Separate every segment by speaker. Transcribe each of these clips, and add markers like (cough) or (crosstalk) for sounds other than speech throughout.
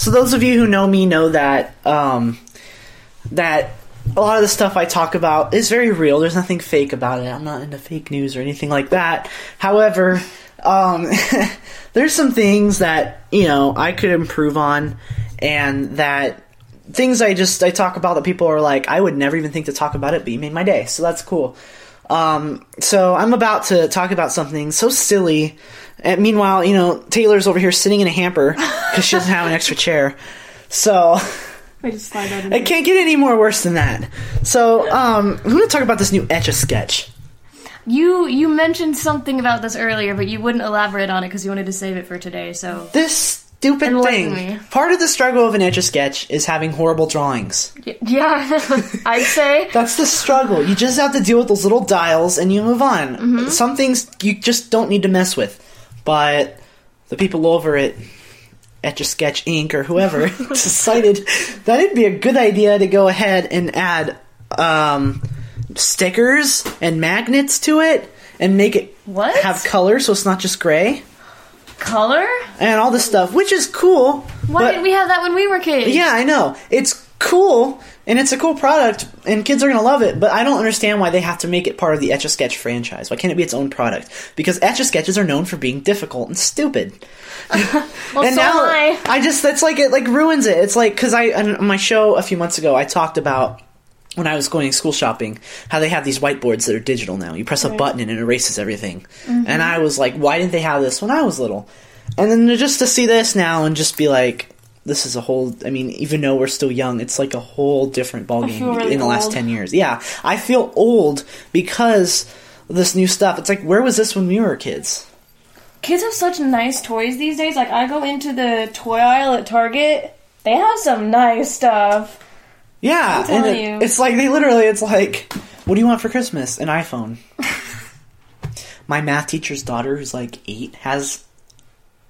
Speaker 1: So those of you who know me know that um, that a lot of the stuff I talk about is very real. There's nothing fake about it. I'm not into fake news or anything like that. However, um, (laughs) there's some things that you know I could improve on, and that things I just I talk about that people are like I would never even think to talk about it, but you made my day, so that's cool. Um, so I'm about to talk about something so silly. And meanwhile, you know, Taylor's over here sitting in a hamper because she doesn't have an extra chair. So
Speaker 2: I just slide out.
Speaker 1: it can't get any more worse than that. So um, I'm going to talk about this new Etch a Sketch.
Speaker 2: You you mentioned something about this earlier, but you wouldn't elaborate on it because you wanted to save it for today. So
Speaker 1: This stupid
Speaker 2: Enlighten
Speaker 1: thing.
Speaker 2: me.
Speaker 1: Part of the struggle of an Etch a Sketch is having horrible drawings.
Speaker 2: Y- yeah, (laughs) I'd say (laughs)
Speaker 1: That's the struggle. You just have to deal with those little dials and you move on.
Speaker 2: Mm-hmm.
Speaker 1: Some things you just don't need to mess with. But the people over at Etch a Sketch Inc. or whoever (laughs) decided that it'd be a good idea to go ahead and add um, stickers and magnets to it and make it
Speaker 2: What?
Speaker 1: have color so it's not just gray
Speaker 2: color.
Speaker 1: and all this stuff, which is cool.
Speaker 2: Why
Speaker 1: but-
Speaker 2: didn't we have that when we were kids?
Speaker 1: yeah, I know. It's cool and it's a cool product and kids are going to love it, but I don't understand why they have to make it part of the Etch a Sketch franchise. Why can't it be its own product? Because Etch a Sketches are known for being difficult and stupid. (laughs)
Speaker 2: Well,
Speaker 1: and
Speaker 2: so
Speaker 1: now
Speaker 2: am I.
Speaker 1: just that's like it like ruins it. It's like cuz I on my show a few months ago I talked about when I was going school shopping, how they have these whiteboards that are digital now. You press a button and it erases everything.
Speaker 2: Mm-hmm.
Speaker 1: And I was like, why didn't they have this when I was little? And then just to see this now and just be like, this is a whole. I mean, even though we're still young, it's like a whole different ballgame
Speaker 2: really
Speaker 1: in the last ten years. Yeah, I feel old because of this new stuff. It's like, where was this when we were kids?
Speaker 2: Kids have such nice toys these days. Like I go into the toy aisle at Target, they have some nice stuff.
Speaker 1: Yeah, and it- it's like they literally. It's like, what do you want for Christmas? An iPhone. (laughs) My math teacher's daughter, who's like eight, has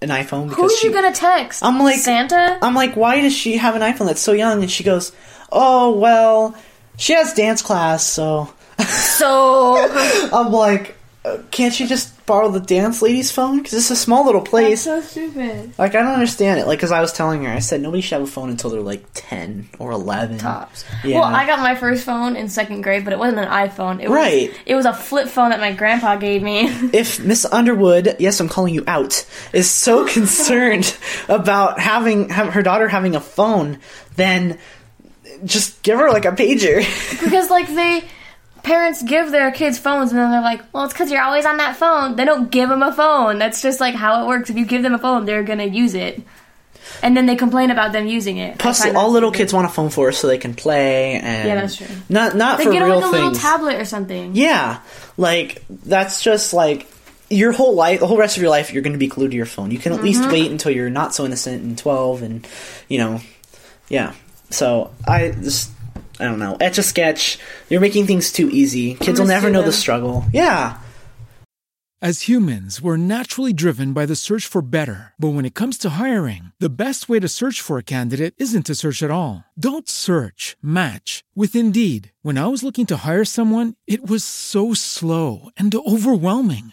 Speaker 1: an iPhone because
Speaker 2: Who are
Speaker 1: she.
Speaker 2: you gonna text?
Speaker 1: I'm like-
Speaker 2: Santa.
Speaker 1: I'm like, why does she have an iPhone that's so young? And she goes, oh well, she has dance class, so
Speaker 2: so (laughs)
Speaker 1: I'm like, uh, can't she just borrow the dance lady's phone? Because it's a small little
Speaker 2: that's
Speaker 1: place.
Speaker 2: so stupid.
Speaker 1: Like I don't understand it. Like, because I was telling her, I said nobody should have a phone until they're like ten or eleven
Speaker 2: Tops.
Speaker 1: Yeah.
Speaker 2: Well, I got my first phone in second grade, but it wasn't an iPhone. It was,
Speaker 1: Right.
Speaker 2: It was a flip phone that my grandpa gave me. (laughs)
Speaker 1: if Miss Underwood, yes, I'm calling you out, is so (laughs) concerned about having have her daughter having a phone, then just give her like a pager.
Speaker 2: because like they parents give their kids phones and then they're like well it's because you're always on that phone they don't give them a phone that's just like how it works if you give them a phone they're gonna use it and then they complain about them using it
Speaker 1: Plus, all little kids want a phone for so they can play and
Speaker 2: Yeah, that's true.
Speaker 1: Not not
Speaker 2: they
Speaker 1: for
Speaker 2: get
Speaker 1: real
Speaker 2: like a little
Speaker 1: things.
Speaker 2: tablet or something
Speaker 1: Yeah, like that's just like your whole life, the whole rest of your life, you're going to be glued to your phone. You can at least
Speaker 2: Mm-hmm.
Speaker 1: wait until you're not so innocent and 12, and you know, yeah. So I just, I don't know. Etch a sketch. You're making things too easy. Kids will never know the struggle. Yeah.
Speaker 3: As humans, we're naturally driven by the search for better. But when it comes to hiring, the best way to search for a candidate isn't to search at all. Don't search, match with Indeed. When I was looking to hire someone, it was so slow and overwhelming.